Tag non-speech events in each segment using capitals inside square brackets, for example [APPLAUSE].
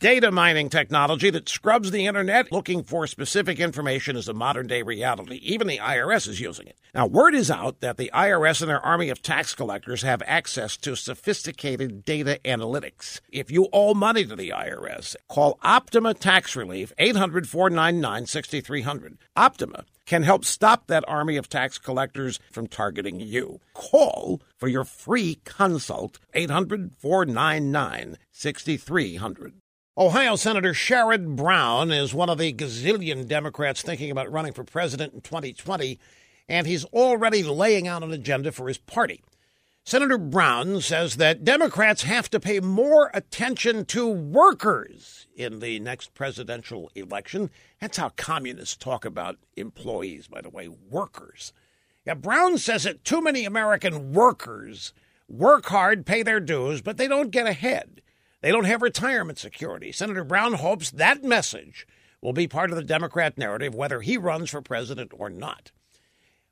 Data mining technology that scrubs the internet looking for specific information is a modern day reality. Even the IRS is using it. Now, word is out that the IRS and their army of tax collectors have access to sophisticated data analytics. If you owe money to the IRS, call Optima Tax Relief 800 499 6300. Optima can help stop that army of tax collectors from targeting you. Call for your free consult 800 499 6300. Ohio Senator Sherrod Brown is one of the gazillion Democrats thinking about running for president in 2020, and he's already laying out an agenda for his party. Senator Brown says that Democrats have to pay more attention to workers in the next presidential election. That's how communists talk about employees, by the way, workers. Yeah, Brown says that too many American workers work hard, pay their dues, but they don't get ahead. They don't have retirement security. Senator Brown hopes that message will be part of the Democrat narrative, whether he runs for president or not.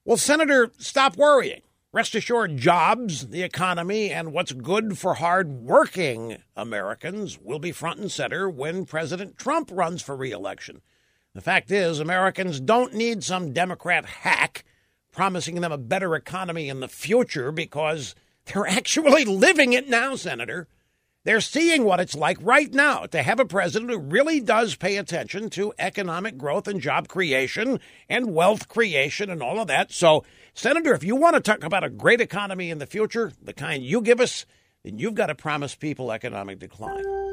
Well, Senator, stop worrying. Rest assured, jobs, the economy, and what's good for hard-working Americans will be front and center when President Trump runs for reelection. The fact is, Americans don't need some Democrat hack promising them a better economy in the future because they're [LAUGHS] actually living it now, Senator. They're seeing what it's like right now to have a president who really does pay attention to economic growth and job creation and wealth creation and all of that. So, Senator, if you want to talk about a great economy in the future, the kind you give us, then you've got to promise people economic decline.